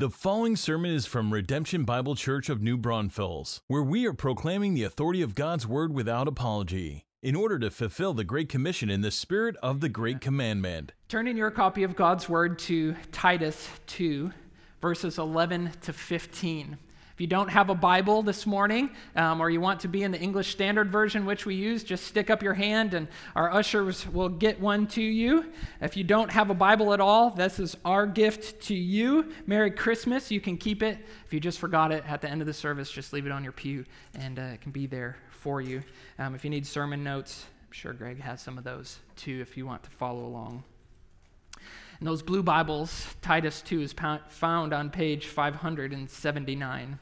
The following sermon is from Redemption Bible Church of New Braunfels, where we are proclaiming the authority of God's Word without apology, in order to fulfill the Great Commission in the spirit of the Great Commandment. Turn in your copy of God's Word to Titus 2, verses 11 to 15. If you don't have a Bible this morning, um, or you want to be in the English Standard Version, which we use, just stick up your hand and our ushers will get one to you. If you don't have a Bible at all, this is our gift to you. Merry Christmas. You can keep it. If you just forgot it at the end of the service, just leave it on your pew and uh, it can be there for you. Um, if you need sermon notes, I'm sure Greg has some of those too if you want to follow along. In those blue Bibles, Titus 2 is found on page 579.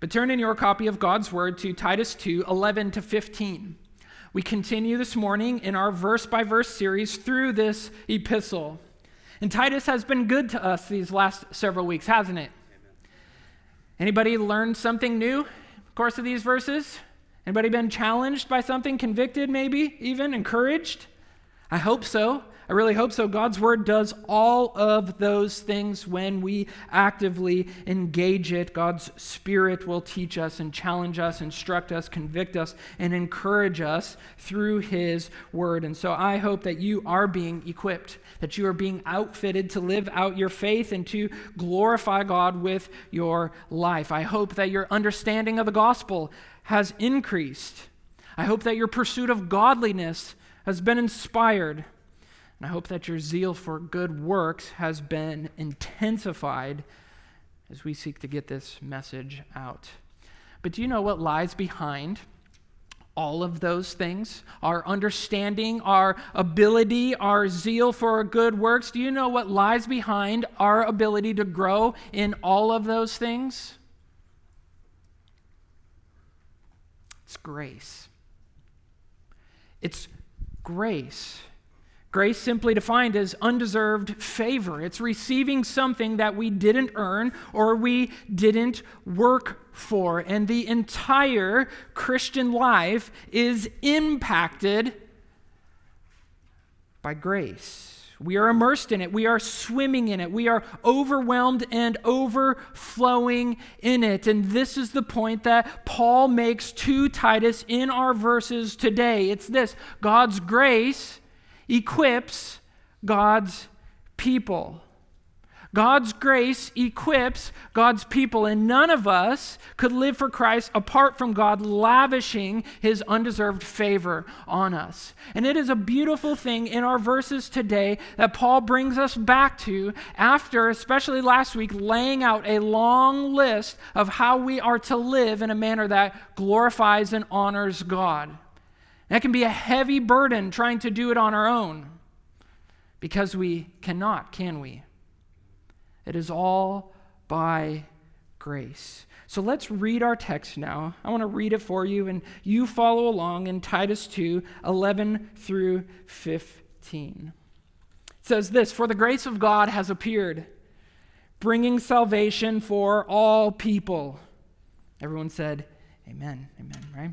But turn in your copy of God's Word to Titus 2 11 to 15. We continue this morning in our verse by verse series through this epistle. And Titus has been good to us these last several weeks, hasn't it? Anybody learned something new in the course of these verses? Anybody been challenged by something, convicted maybe, even encouraged? I hope so. I really hope so. God's word does all of those things when we actively engage it. God's spirit will teach us and challenge us, instruct us, convict us, and encourage us through his word. And so I hope that you are being equipped, that you are being outfitted to live out your faith and to glorify God with your life. I hope that your understanding of the gospel has increased. I hope that your pursuit of godliness has been inspired. And I hope that your zeal for good works has been intensified as we seek to get this message out. But do you know what lies behind all of those things? Our understanding, our ability, our zeal for good works. Do you know what lies behind our ability to grow in all of those things? It's grace. It's grace. Grace, simply defined as undeserved favor. It's receiving something that we didn't earn or we didn't work for. And the entire Christian life is impacted by grace. We are immersed in it. We are swimming in it. We are overwhelmed and overflowing in it. And this is the point that Paul makes to Titus in our verses today. It's this God's grace equips God's people. God's grace equips God's people, and none of us could live for Christ apart from God lavishing his undeserved favor on us. And it is a beautiful thing in our verses today that Paul brings us back to after, especially last week, laying out a long list of how we are to live in a manner that glorifies and honors God. That can be a heavy burden trying to do it on our own because we cannot, can we? It is all by grace. So let's read our text now. I want to read it for you, and you follow along in Titus 2 11 through 15. It says this For the grace of God has appeared, bringing salvation for all people. Everyone said, Amen, amen, right?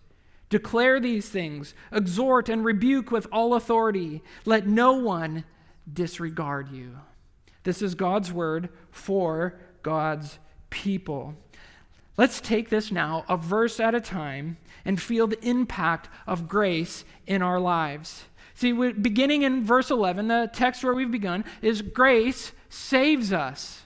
Declare these things, exhort and rebuke with all authority. Let no one disregard you. This is God's word for God's people. Let's take this now, a verse at a time, and feel the impact of grace in our lives. See, beginning in verse 11, the text where we've begun is grace saves us.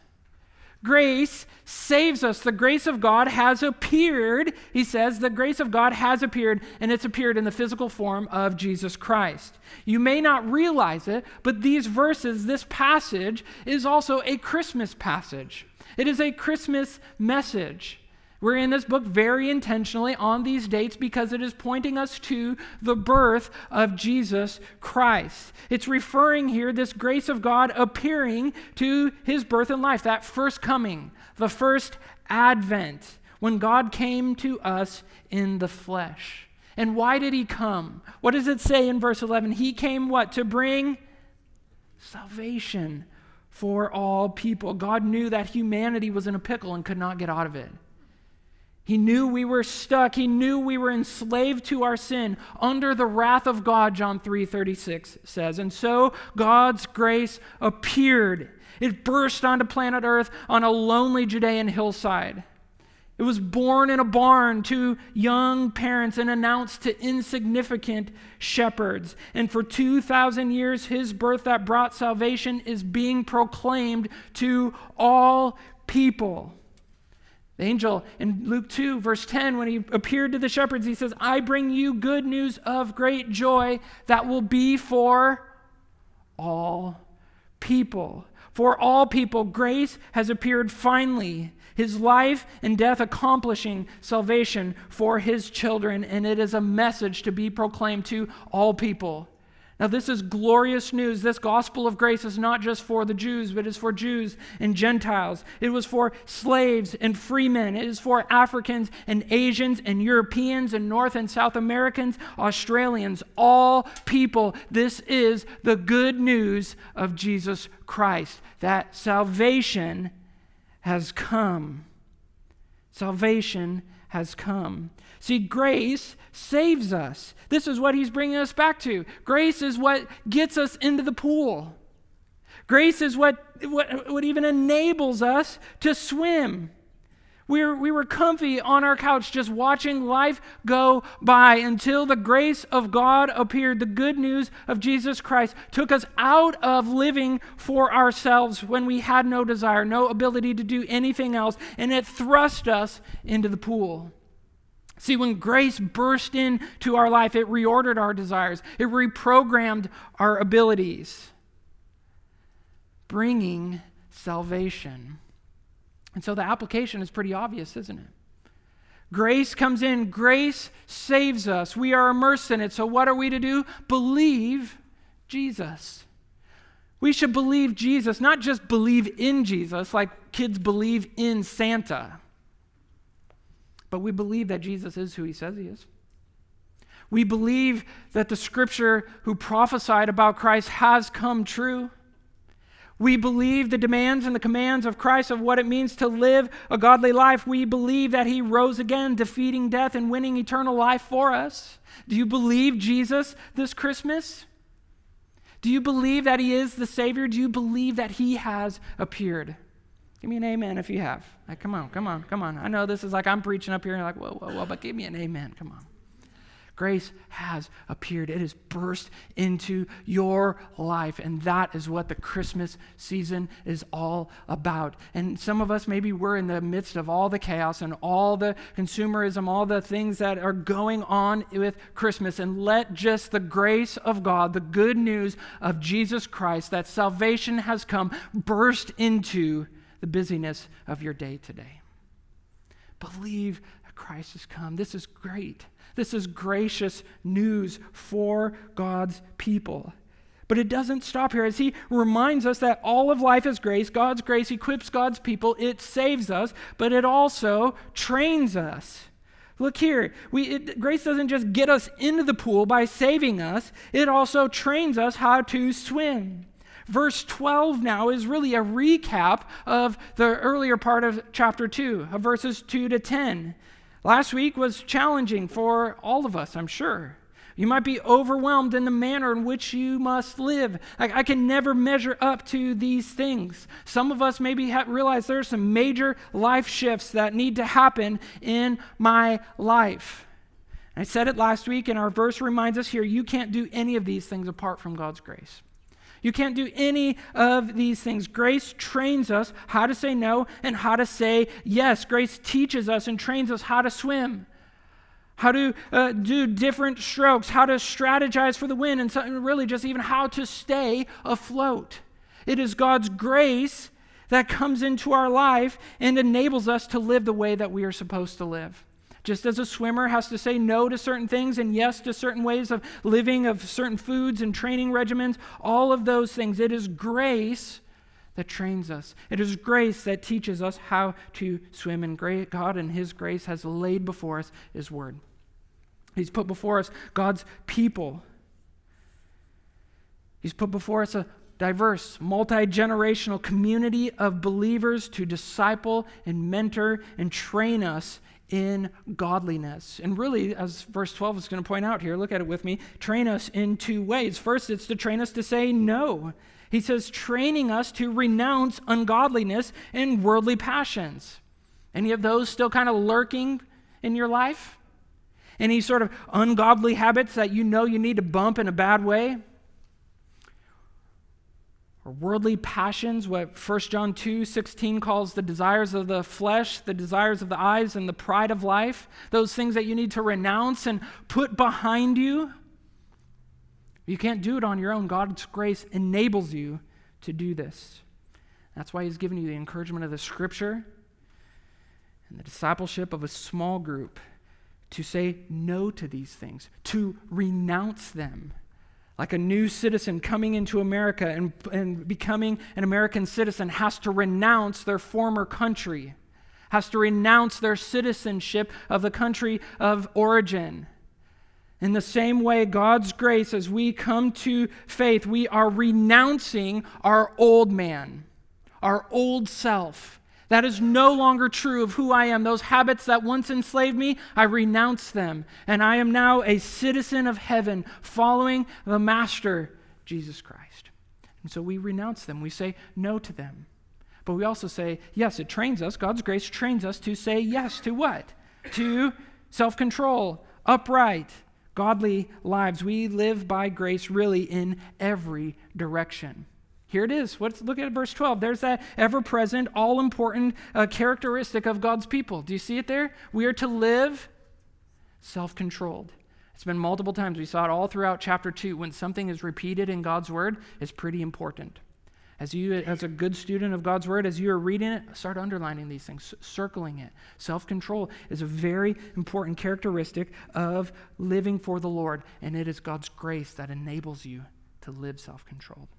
Grace saves us. The grace of God has appeared, he says, the grace of God has appeared, and it's appeared in the physical form of Jesus Christ. You may not realize it, but these verses, this passage, is also a Christmas passage. It is a Christmas message. We're in this book very intentionally on these dates because it is pointing us to the birth of Jesus Christ. It's referring here, this grace of God appearing to his birth and life, that first coming, the first advent, when God came to us in the flesh. And why did he come? What does it say in verse 11? He came what? To bring salvation for all people. God knew that humanity was in a pickle and could not get out of it. He knew we were stuck. He knew we were enslaved to our sin under the wrath of God, John 3:36 says. And so God's grace appeared. It burst onto planet Earth on a lonely Judean hillside. It was born in a barn to young parents and announced to insignificant shepherds. And for 2,000 years, his birth that brought salvation is being proclaimed to all people. The angel in Luke 2, verse 10, when he appeared to the shepherds, he says, I bring you good news of great joy that will be for all people. For all people, grace has appeared finally his life and death accomplishing salvation for his children, and it is a message to be proclaimed to all people. Now, this is glorious news. This gospel of grace is not just for the Jews, but it's for Jews and Gentiles. It was for slaves and freemen. It is for Africans and Asians and Europeans and North and South Americans, Australians, all people. This is the good news of Jesus Christ that salvation has come. Salvation has come. See, grace saves us. This is what he's bringing us back to. Grace is what gets us into the pool. Grace is what, what, what even enables us to swim. We we were comfy on our couch just watching life go by until the grace of God appeared. The good news of Jesus Christ took us out of living for ourselves when we had no desire, no ability to do anything else, and it thrust us into the pool. See, when grace burst into our life, it reordered our desires, it reprogrammed our abilities, bringing salvation. And so the application is pretty obvious, isn't it? Grace comes in, grace saves us. We are immersed in it. So, what are we to do? Believe Jesus. We should believe Jesus, not just believe in Jesus like kids believe in Santa, but we believe that Jesus is who he says he is. We believe that the scripture who prophesied about Christ has come true. We believe the demands and the commands of Christ of what it means to live a godly life. We believe that he rose again, defeating death and winning eternal life for us. Do you believe Jesus this Christmas? Do you believe that he is the Savior? Do you believe that he has appeared? Give me an amen if you have. Like, come on, come on, come on. I know this is like I'm preaching up here and you're like, whoa, whoa, whoa, but give me an amen. Come on. Grace has appeared. It has burst into your life. And that is what the Christmas season is all about. And some of us, maybe we're in the midst of all the chaos and all the consumerism, all the things that are going on with Christmas. And let just the grace of God, the good news of Jesus Christ, that salvation has come, burst into the busyness of your day today. Believe Christ has come. This is great. This is gracious news for God's people. But it doesn't stop here as he reminds us that all of life is grace. God's grace equips God's people, it saves us, but it also trains us. Look here, we, it, grace doesn't just get us into the pool by saving us, it also trains us how to swim. Verse 12 now is really a recap of the earlier part of chapter 2, of verses 2 to 10. Last week was challenging for all of us, I'm sure. You might be overwhelmed in the manner in which you must live. I, I can never measure up to these things. Some of us maybe ha- realize there are some major life shifts that need to happen in my life. I said it last week, and our verse reminds us here you can't do any of these things apart from God's grace. You can't do any of these things. Grace trains us how to say no and how to say yes. Grace teaches us and trains us how to swim, how to uh, do different strokes, how to strategize for the win, and so, really just even how to stay afloat. It is God's grace that comes into our life and enables us to live the way that we are supposed to live. Just as a swimmer has to say no to certain things and yes to certain ways of living, of certain foods and training regimens, all of those things, it is grace that trains us. It is grace that teaches us how to swim. And God, in His grace, has laid before us His word. He's put before us God's people. He's put before us a diverse, multi generational community of believers to disciple and mentor and train us in godliness. And really, as verse 12 is going to point out here, look at it with me, train us in two ways. First, it's to train us to say no. He says, training us to renounce ungodliness and worldly passions. Any of those still kind of lurking in your life? Any sort of ungodly habits that you know you need to bump in a bad way? Or worldly passions, what 1 John 2 16 calls the desires of the flesh, the desires of the eyes, and the pride of life, those things that you need to renounce and put behind you. You can't do it on your own. God's grace enables you to do this. That's why He's given you the encouragement of the Scripture and the discipleship of a small group to say no to these things, to renounce them like a new citizen coming into America and, and becoming an American citizen has to renounce their former country, has to renounce their citizenship of the country of origin. In the same way, God's grace, as we come to faith, we are renouncing our old man, our old self that is no longer true of who I am. Those habits that once enslaved me, I renounce them. And I am now a citizen of heaven, following the Master, Jesus Christ. And so we renounce them. We say no to them. But we also say, yes, it trains us. God's grace trains us to say yes to what? To self control, upright, godly lives. We live by grace really in every direction. Here it is. Let's look at verse 12. There's that ever present, all important uh, characteristic of God's people. Do you see it there? We are to live self controlled. It's been multiple times. We saw it all throughout chapter 2. When something is repeated in God's word, it's pretty important. As you, as a good student of God's word, as you are reading it, start underlining these things, circling it. Self control is a very important characteristic of living for the Lord, and it is God's grace that enables you to live self controlled.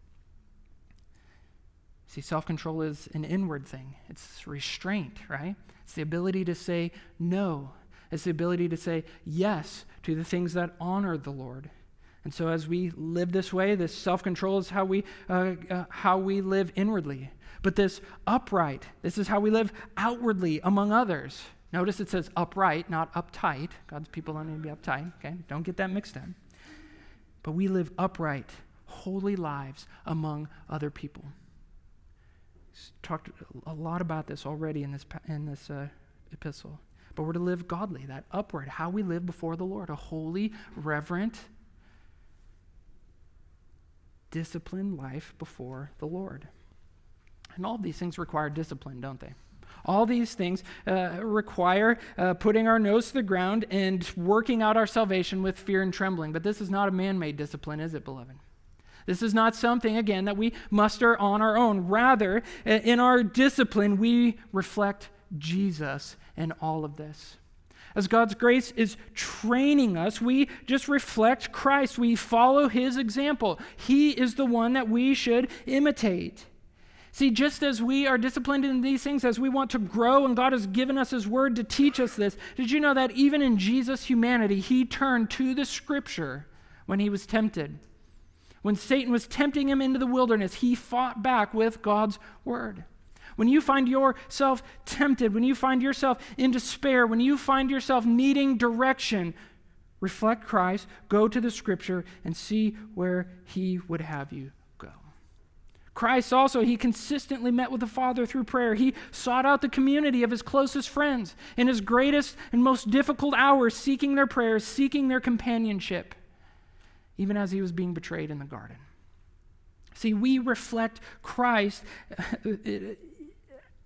See, self control is an inward thing, it's restraint, right? It's the ability to say no, it's the ability to say yes to the things that honor the Lord. And so, as we live this way, this self control is how we, uh, uh, how we live inwardly. But this upright, this is how we live outwardly among others. Notice it says upright, not uptight. God's people don't need to be uptight, okay? Don't get that mixed in. But we live upright, holy lives among other people talked a lot about this already in this, in this uh, epistle. But we're to live godly, that upward, how we live before the Lord, a holy, reverent, disciplined life before the Lord. And all these things require discipline, don't they? All these things uh, require uh, putting our nose to the ground and working out our salvation with fear and trembling. But this is not a man made discipline, is it, beloved? This is not something, again, that we muster on our own. Rather, in our discipline, we reflect Jesus in all of this. As God's grace is training us, we just reflect Christ. We follow his example. He is the one that we should imitate. See, just as we are disciplined in these things, as we want to grow, and God has given us His Word to teach us this, did you know that even in Jesus' humanity, He turned to the Scripture when He was tempted? When Satan was tempting him into the wilderness, he fought back with God's word. When you find yourself tempted, when you find yourself in despair, when you find yourself needing direction, reflect Christ, go to the scripture, and see where he would have you go. Christ also, he consistently met with the Father through prayer. He sought out the community of his closest friends in his greatest and most difficult hours, seeking their prayers, seeking their companionship even as he was being betrayed in the garden. See, we reflect Christ uh,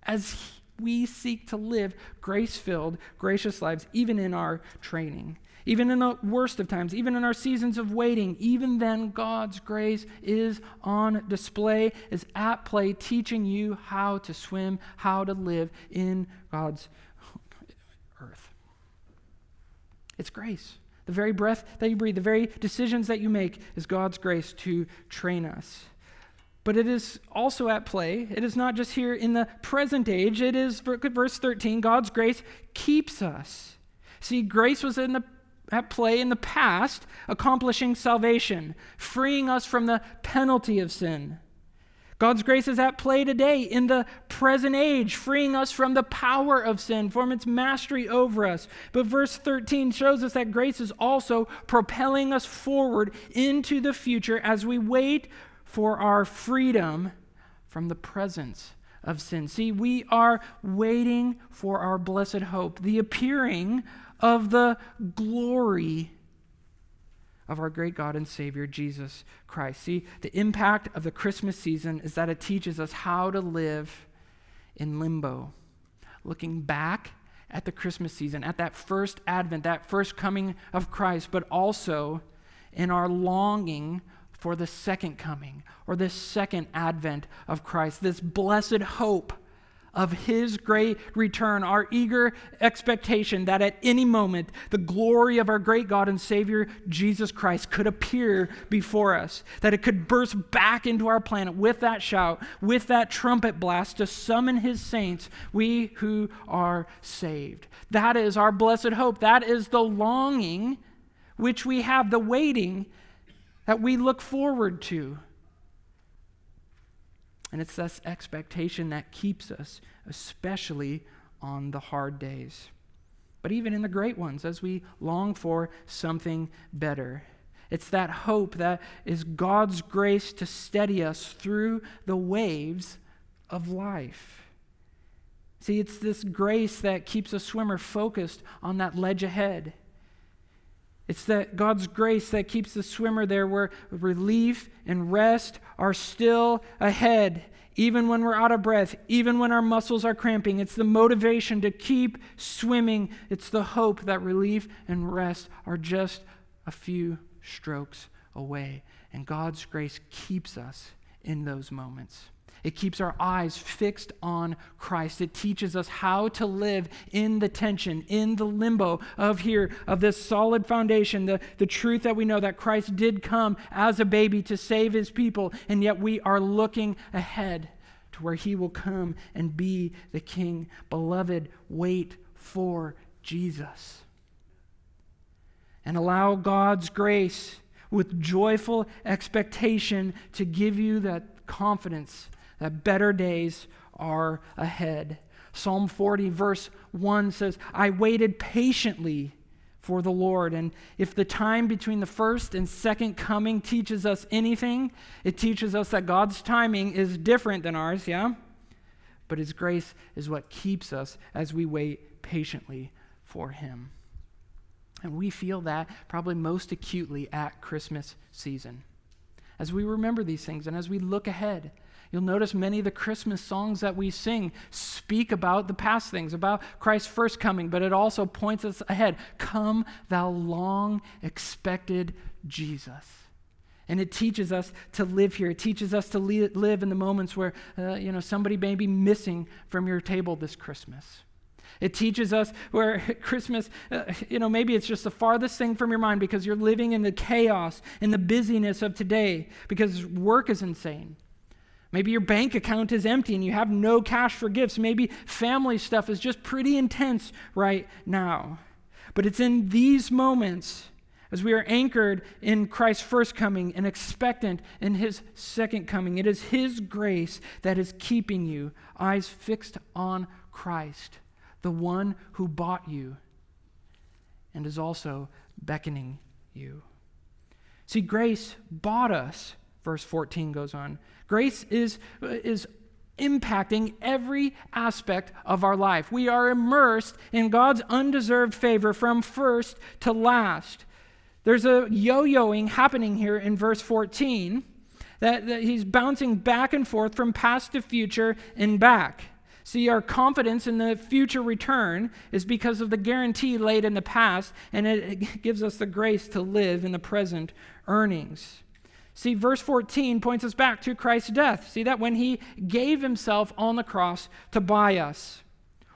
as we seek to live grace filled, gracious lives, even in our training. Even in the worst of times, even in our seasons of waiting, even then, God's grace is on display, is at play, teaching you how to swim, how to live in God's earth. It's grace. The very breath that you breathe, the very decisions that you make is God's grace to train us. But it is also at play. It is not just here in the present age. It is, verse 13, God's grace keeps us. See, grace was in the, at play in the past, accomplishing salvation, freeing us from the penalty of sin. God's grace is at play today in the present age, freeing us from the power of sin, from its mastery over us. But verse 13 shows us that grace is also propelling us forward into the future as we wait for our freedom from the presence of sin. See, we are waiting for our blessed hope, the appearing of the glory of our great God and Savior, Jesus Christ. See, the impact of the Christmas season is that it teaches us how to live in limbo, looking back at the Christmas season, at that first advent, that first coming of Christ, but also in our longing for the second coming or the second advent of Christ, this blessed hope of his great return, our eager expectation that at any moment the glory of our great God and Savior Jesus Christ could appear before us, that it could burst back into our planet with that shout, with that trumpet blast to summon his saints, we who are saved. That is our blessed hope. That is the longing which we have, the waiting that we look forward to. And it's this expectation that keeps us, especially on the hard days. But even in the great ones, as we long for something better. It's that hope that is God's grace to steady us through the waves of life. See, it's this grace that keeps a swimmer focused on that ledge ahead. It's that God's grace that keeps the swimmer there where relief and rest are still ahead, even when we're out of breath, even when our muscles are cramping. It's the motivation to keep swimming. It's the hope that relief and rest are just a few strokes away. And God's grace keeps us in those moments. It keeps our eyes fixed on Christ. It teaches us how to live in the tension, in the limbo of here, of this solid foundation, the, the truth that we know that Christ did come as a baby to save his people, and yet we are looking ahead to where he will come and be the king. Beloved, wait for Jesus. And allow God's grace with joyful expectation to give you that confidence that better days are ahead. Psalm 40, verse 1 says, I waited patiently for the Lord. And if the time between the first and second coming teaches us anything, it teaches us that God's timing is different than ours, yeah? But His grace is what keeps us as we wait patiently for Him. And we feel that probably most acutely at Christmas season. As we remember these things and as we look ahead, You'll notice many of the Christmas songs that we sing speak about the past things, about Christ's first coming, but it also points us ahead. Come, thou long expected Jesus. And it teaches us to live here. It teaches us to live in the moments where, uh, you know, somebody may be missing from your table this Christmas. It teaches us where Christmas, uh, you know, maybe it's just the farthest thing from your mind because you're living in the chaos and the busyness of today because work is insane. Maybe your bank account is empty and you have no cash for gifts. Maybe family stuff is just pretty intense right now. But it's in these moments, as we are anchored in Christ's first coming and expectant in his second coming, it is his grace that is keeping you, eyes fixed on Christ, the one who bought you and is also beckoning you. See, grace bought us, verse 14 goes on. Grace is, is impacting every aspect of our life. We are immersed in God's undeserved favor from first to last. There's a yo yoing happening here in verse 14 that, that he's bouncing back and forth from past to future and back. See, our confidence in the future return is because of the guarantee laid in the past, and it gives us the grace to live in the present earnings. See, verse 14 points us back to Christ's death. See that when he gave himself on the cross to buy us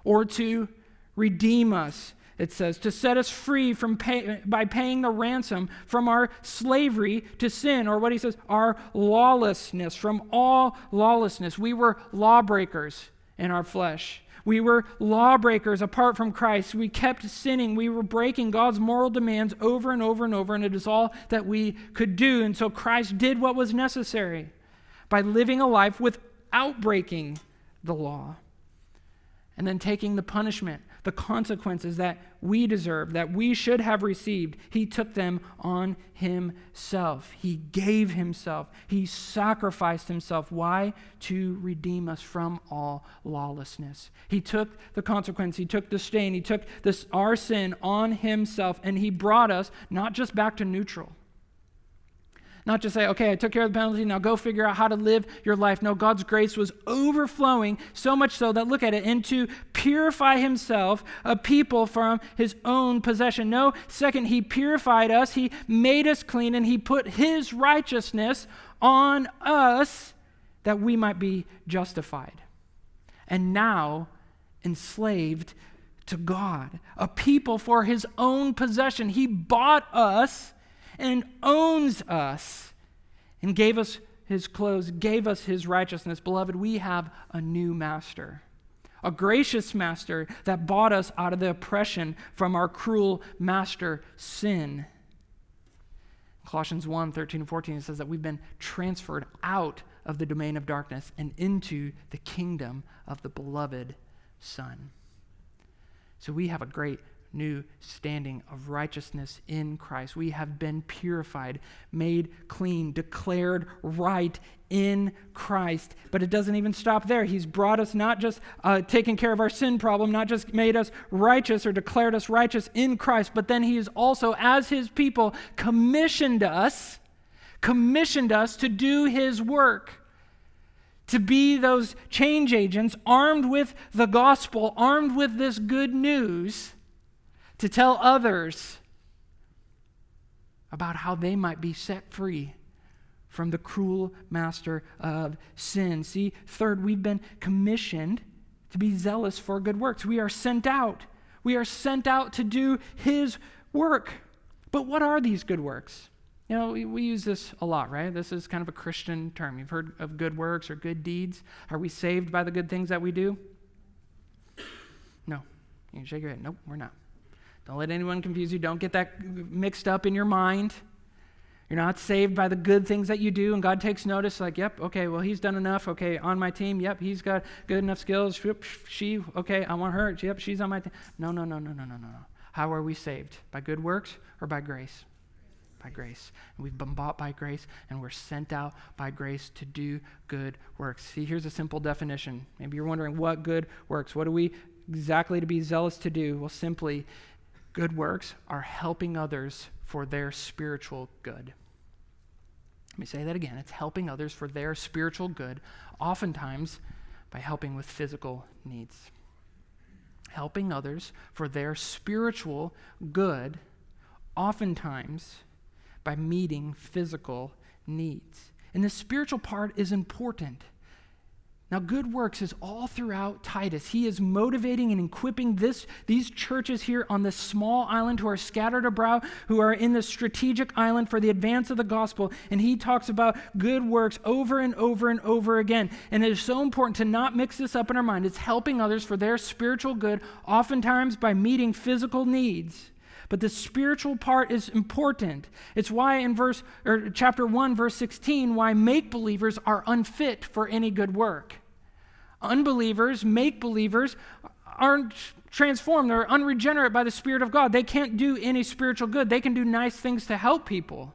or to redeem us, it says, to set us free from pay, by paying the ransom from our slavery to sin, or what he says, our lawlessness, from all lawlessness. We were lawbreakers in our flesh. We were lawbreakers apart from Christ. We kept sinning. We were breaking God's moral demands over and over and over, and it is all that we could do. And so Christ did what was necessary by living a life without breaking the law and then taking the punishment the consequences that we deserve, that we should have received, he took them on himself. He gave himself. He sacrificed himself. Why? To redeem us from all lawlessness. He took the consequence, he took the stain, he took this our sin on himself, and he brought us not just back to neutral not just say, okay, I took care of the penalty, now go figure out how to live your life. No, God's grace was overflowing, so much so that, look at it, and to purify himself a people from his own possession. No, second, he purified us, he made us clean, and he put his righteousness on us that we might be justified. And now, enslaved to God, a people for his own possession. He bought us and owns us and gave us his clothes, gave us his righteousness. Beloved, we have a new master, a gracious master that bought us out of the oppression from our cruel master, sin. Colossians 1 13 and 14 says that we've been transferred out of the domain of darkness and into the kingdom of the beloved Son. So we have a great new standing of righteousness in Christ. We have been purified, made clean, declared right in Christ. But it doesn't even stop there. He's brought us not just uh, taken care of our sin problem, not just made us righteous or declared us righteous in Christ, but then He has also, as His people, commissioned us, commissioned us to do His work to be those change agents armed with the gospel, armed with this good news to tell others about how they might be set free from the cruel master of sin. See, third, we've been commissioned to be zealous for good works. We are sent out. We are sent out to do his work. But what are these good works? You know, we, we, use this a lot, right? This is kind of a Christian term. You've heard of good works or good deeds. Are we saved by the good things that we do? No. You shake your head. Nope, we're not. Don't let anyone confuse you. Don't get that mixed up in your mind. You're not saved by the good things that you do, and God takes notice, like, yep, okay, well, he's done enough. Okay, on my team, yep, he's got good enough skills. She, okay, I want her. Yep, she's on my team. No, no, no, no, no, no, no. How are we saved? By good works or by grace? By grace. And we've been bought by grace, and we're sent out by grace to do good works. See, here's a simple definition. Maybe you're wondering what good works. What are we exactly to be zealous to do? Well, simply, Good works are helping others for their spiritual good. Let me say that again. It's helping others for their spiritual good, oftentimes by helping with physical needs. Helping others for their spiritual good, oftentimes by meeting physical needs. And the spiritual part is important. Now, good works is all throughout Titus. He is motivating and equipping this, these churches here on this small island who are scattered abroad, who are in the strategic island for the advance of the gospel. And he talks about good works over and over and over again. And it is so important to not mix this up in our mind. It's helping others for their spiritual good, oftentimes by meeting physical needs. But the spiritual part is important. It's why in verse or chapter 1 verse 16 why make believers are unfit for any good work. Unbelievers, make believers, aren't transformed. They're unregenerate by the Spirit of God. They can't do any spiritual good. They can do nice things to help people,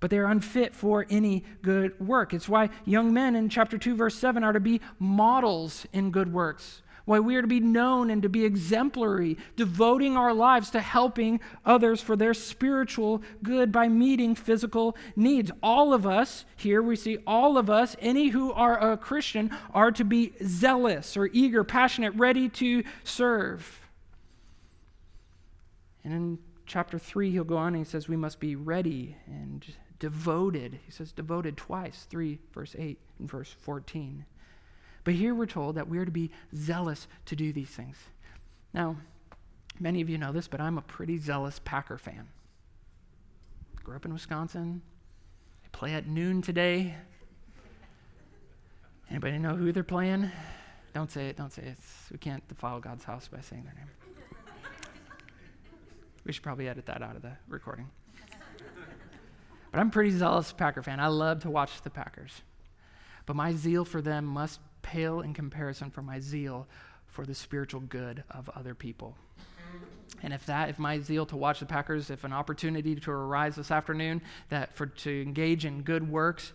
but they're unfit for any good work. It's why young men in chapter 2, verse 7 are to be models in good works. Why we are to be known and to be exemplary, devoting our lives to helping others for their spiritual good by meeting physical needs. All of us, here we see all of us, any who are a Christian, are to be zealous or eager, passionate, ready to serve. And in chapter 3, he'll go on and he says, We must be ready and devoted. He says devoted twice 3, verse 8, and verse 14. But here we're told that we're to be zealous to do these things. Now, many of you know this, but I'm a pretty zealous Packer fan. Grew up in Wisconsin. They play at noon today. Anybody know who they're playing? Don't say it, don't say it. we can't defile God's house by saying their name. we should probably edit that out of the recording. But I'm a pretty zealous Packer fan. I love to watch the Packers. But my zeal for them must pale in comparison for my zeal for the spiritual good of other people. And if that, if my zeal to watch the Packers, if an opportunity to arise this afternoon that for to engage in good works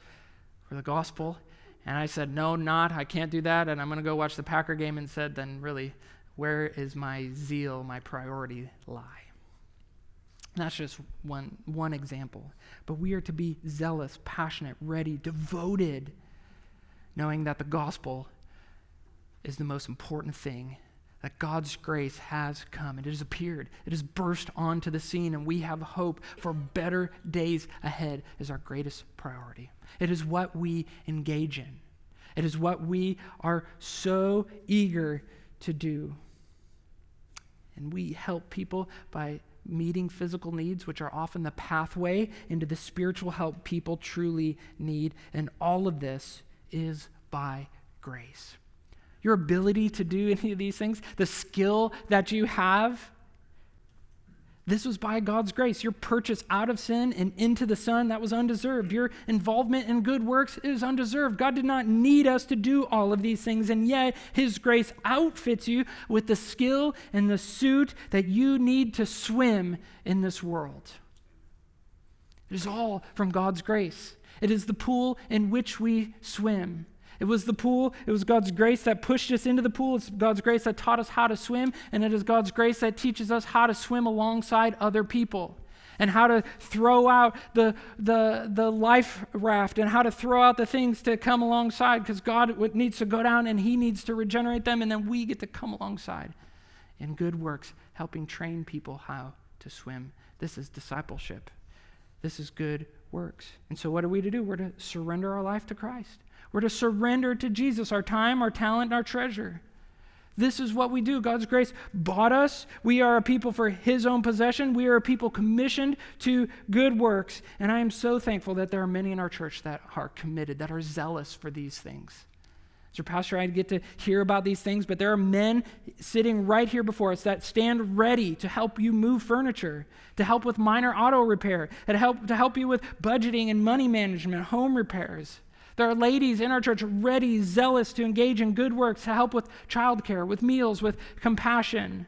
for the gospel, and I said, no, not, I can't do that, and I'm going to go watch the Packer game, and said, then really, where is my zeal, my priority lie? And that's just one, one example. But we are to be zealous, passionate, ready, devoted knowing that the gospel is the most important thing, that God's grace has come. And it has appeared, it has burst onto the scene, and we have hope for better days ahead is our greatest priority. It is what we engage in, it is what we are so eager to do. And we help people by meeting physical needs, which are often the pathway into the spiritual help people truly need. And all of this is by grace. Your ability to do any of these things, the skill that you have, this was by God's grace. Your purchase out of sin and into the Son, that was undeserved. Your involvement in good works is undeserved. God did not need us to do all of these things, and yet His grace outfits you with the skill and the suit that you need to swim in this world. It is all from God's grace. It is the pool in which we swim. It was the pool, it was God's grace that pushed us into the pool. It's God's grace that taught us how to swim, and it is God's grace that teaches us how to swim alongside other people and how to throw out the, the, the life raft and how to throw out the things to come alongside because God needs to go down and He needs to regenerate them, and then we get to come alongside in good works, helping train people how to swim. This is discipleship. This is good works. And so, what are we to do? We're to surrender our life to Christ. We're to surrender to Jesus our time, our talent, our treasure. This is what we do. God's grace bought us. We are a people for His own possession. We are a people commissioned to good works. And I am so thankful that there are many in our church that are committed, that are zealous for these things. As your pastor, I get to hear about these things, but there are men sitting right here before us that stand ready to help you move furniture, to help with minor auto repair, to help, to help you with budgeting and money management, home repairs. There are ladies in our church ready, zealous to engage in good works, to help with childcare, with meals, with compassion.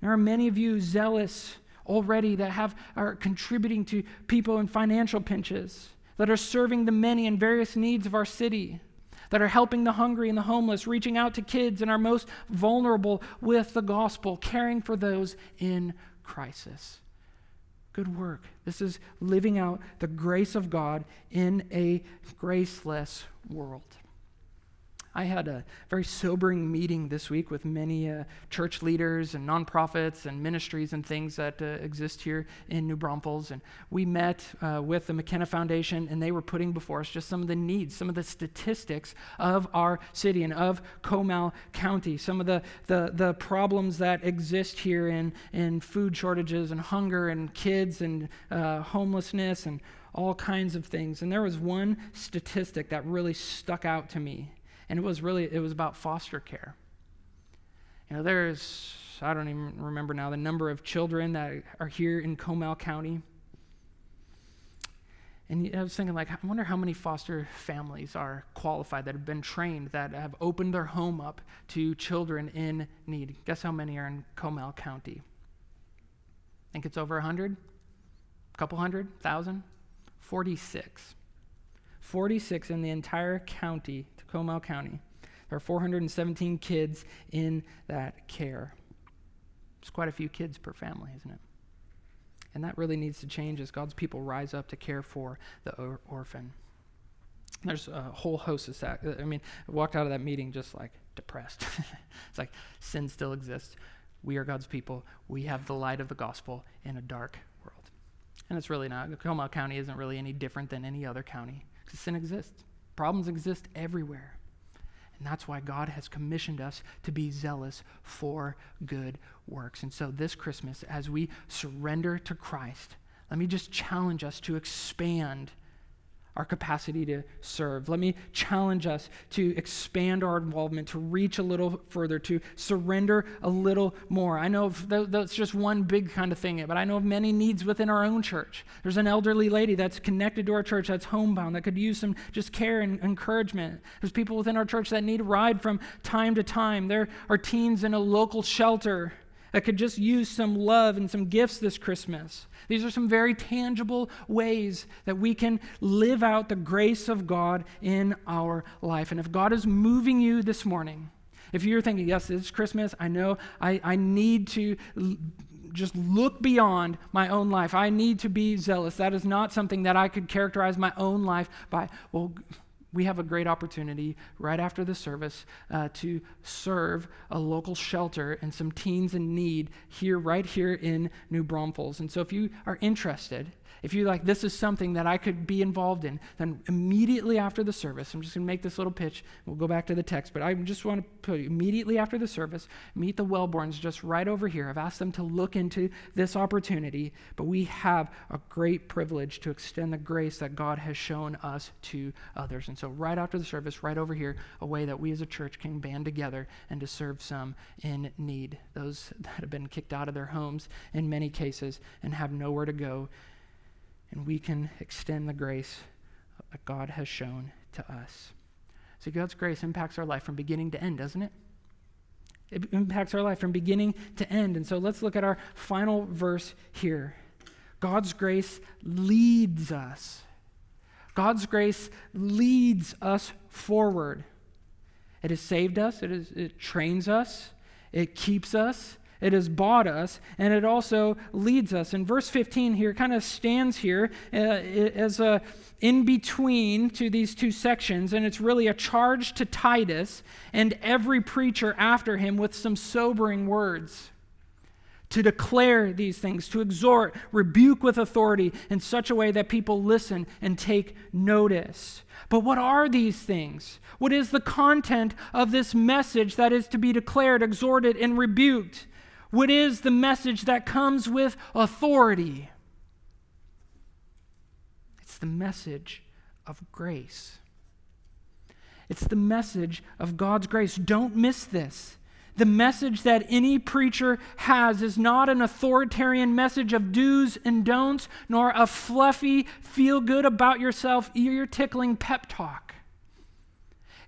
There are many of you zealous already that have, are contributing to people in financial pinches, that are serving the many and various needs of our city, that are helping the hungry and the homeless, reaching out to kids and our most vulnerable with the gospel, caring for those in crisis good work. This is living out the grace of God in a graceless world. I had a very sobering meeting this week with many uh, church leaders and nonprofits and ministries and things that uh, exist here in New Braunfels. And we met uh, with the McKenna Foundation, and they were putting before us just some of the needs, some of the statistics of our city and of Comal County, some of the, the, the problems that exist here in, in food shortages and hunger and kids and uh, homelessness and all kinds of things. And there was one statistic that really stuck out to me and it was really it was about foster care you know there's i don't even remember now the number of children that are here in comal county and I was thinking, like, I wonder how many foster families are qualified that have been trained, that have opened their home up to children in need. Guess how many are in Comal County? Think it's over 100? A couple hundred? Thousand? 46. 46 in the entire county Comal County. or 417 kids in that care. It's quite a few kids per family, isn't it? And that really needs to change as God's people rise up to care for the or- orphan. There's a whole host of that. I mean, I walked out of that meeting just like depressed. it's like sin still exists. We are God's people. We have the light of the gospel in a dark world. And it's really not. Comal County isn't really any different than any other county because sin exists. Problems exist everywhere. And that's why God has commissioned us to be zealous for good works. And so this Christmas, as we surrender to Christ, let me just challenge us to expand our capacity to serve. Let me challenge us to expand our involvement, to reach a little further, to surrender a little more. I know that's just one big kind of thing, but I know of many needs within our own church. There's an elderly lady that's connected to our church that's homebound that could use some just care and encouragement. There's people within our church that need a ride from time to time. There are teens in a local shelter that could just use some love and some gifts this Christmas. These are some very tangible ways that we can live out the grace of God in our life. And if God is moving you this morning, if you're thinking, yes, it's Christmas, I know I, I need to l- just look beyond my own life. I need to be zealous. That is not something that I could characterize my own life by. Well, we have a great opportunity right after the service uh, to serve a local shelter and some teens in need here, right here in New Braunfels. And so, if you are interested, if you like, this is something that I could be involved in, then immediately after the service, I'm just going to make this little pitch. We'll go back to the text, but I just want to put immediately after the service, meet the Wellborns just right over here. I've asked them to look into this opportunity, but we have a great privilege to extend the grace that God has shown us to others. And so, right after the service, right over here, a way that we as a church can band together and to serve some in need, those that have been kicked out of their homes in many cases and have nowhere to go and we can extend the grace that God has shown to us. So God's grace impacts our life from beginning to end, doesn't it? It impacts our life from beginning to end. And so let's look at our final verse here. God's grace leads us. God's grace leads us forward. It has saved us, it, is, it trains us, it keeps us, it has bought us, and it also leads us. And verse 15 here kind of stands here uh, as a in between to these two sections, and it's really a charge to Titus and every preacher after him with some sobering words to declare these things, to exhort, rebuke with authority in such a way that people listen and take notice. But what are these things? What is the content of this message that is to be declared, exhorted, and rebuked? What is the message that comes with authority? It's the message of grace. It's the message of God's grace. Don't miss this. The message that any preacher has is not an authoritarian message of do's and don'ts, nor a fluffy, feel good about yourself, ear tickling pep talk.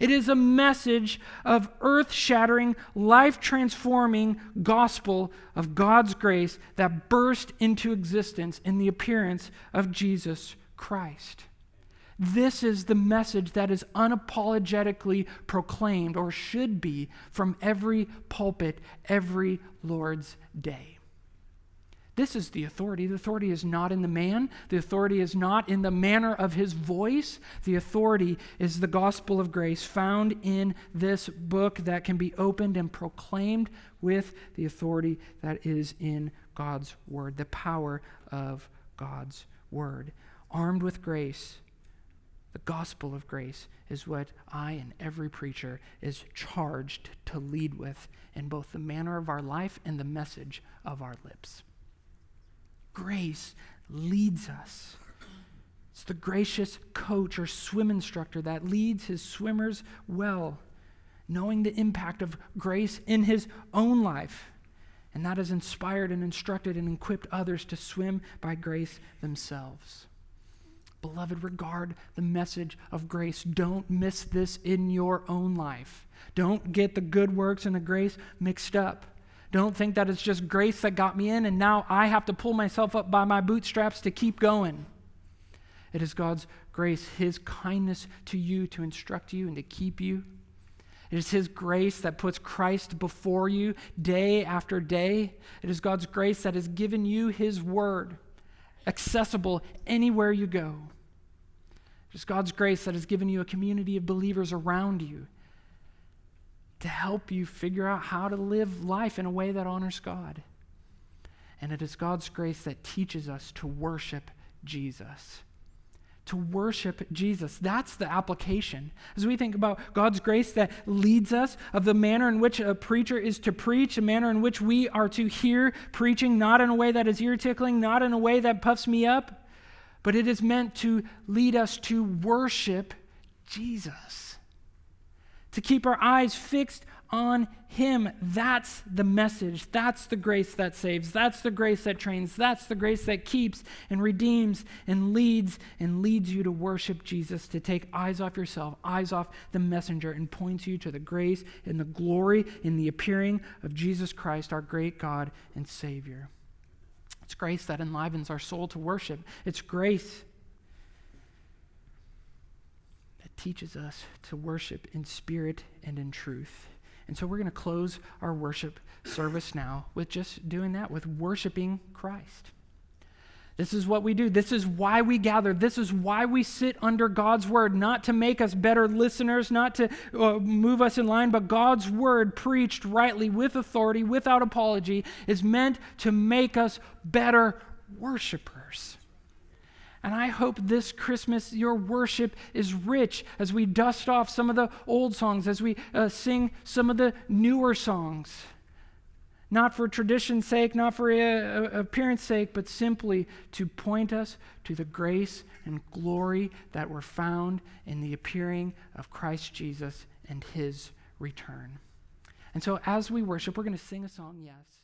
It is a message of earth shattering, life transforming gospel of God's grace that burst into existence in the appearance of Jesus Christ. This is the message that is unapologetically proclaimed, or should be, from every pulpit every Lord's day. This is the authority. The authority is not in the man, the authority is not in the manner of his voice. The authority is the gospel of grace found in this book that can be opened and proclaimed with the authority that is in God's word, the power of God's word. Armed with grace, the gospel of grace is what I and every preacher is charged to lead with in both the manner of our life and the message of our lips grace leads us. It's the gracious coach or swim instructor that leads his swimmers well, knowing the impact of grace in his own life. And that has inspired and instructed and equipped others to swim by grace themselves. Beloved, regard the message of grace. Don't miss this in your own life. Don't get the good works and the grace mixed up. Don't think that it's just grace that got me in and now I have to pull myself up by my bootstraps to keep going. It is God's grace, His kindness to you to instruct you and to keep you. It is His grace that puts Christ before you day after day. It is God's grace that has given you His word, accessible anywhere you go. It is God's grace that has given you a community of believers around you to help you figure out how to live life in a way that honors God. And it is God's grace that teaches us to worship Jesus. To worship Jesus. That's the application. As we think about God's grace that leads us, of the manner in which a preacher is to preach, a manner in which we are to hear preaching, not in a way that is ear tickling, not in a way that puffs me up, but it is meant to lead us to worship Jesus. To keep our eyes fixed on Him. That's the message. That's the grace that saves. That's the grace that trains. That's the grace that keeps and redeems and leads and leads you to worship Jesus, to take eyes off yourself, eyes off the messenger, and points you to the grace and the glory in the appearing of Jesus Christ, our great God and Savior. It's grace that enlivens our soul to worship. It's grace that teaches us to worship in spirit and in truth. And so we're going to close our worship service now with just doing that, with worshiping Christ. This is what we do. This is why we gather. This is why we sit under God's word, not to make us better listeners, not to uh, move us in line, but God's word, preached rightly, with authority, without apology, is meant to make us better worshipers. And I hope this Christmas your worship is rich as we dust off some of the old songs, as we uh, sing some of the newer songs. Not for tradition's sake, not for uh, appearance sake, but simply to point us to the grace and glory that were found in the appearing of Christ Jesus and his return. And so as we worship, we're going to sing a song, yes.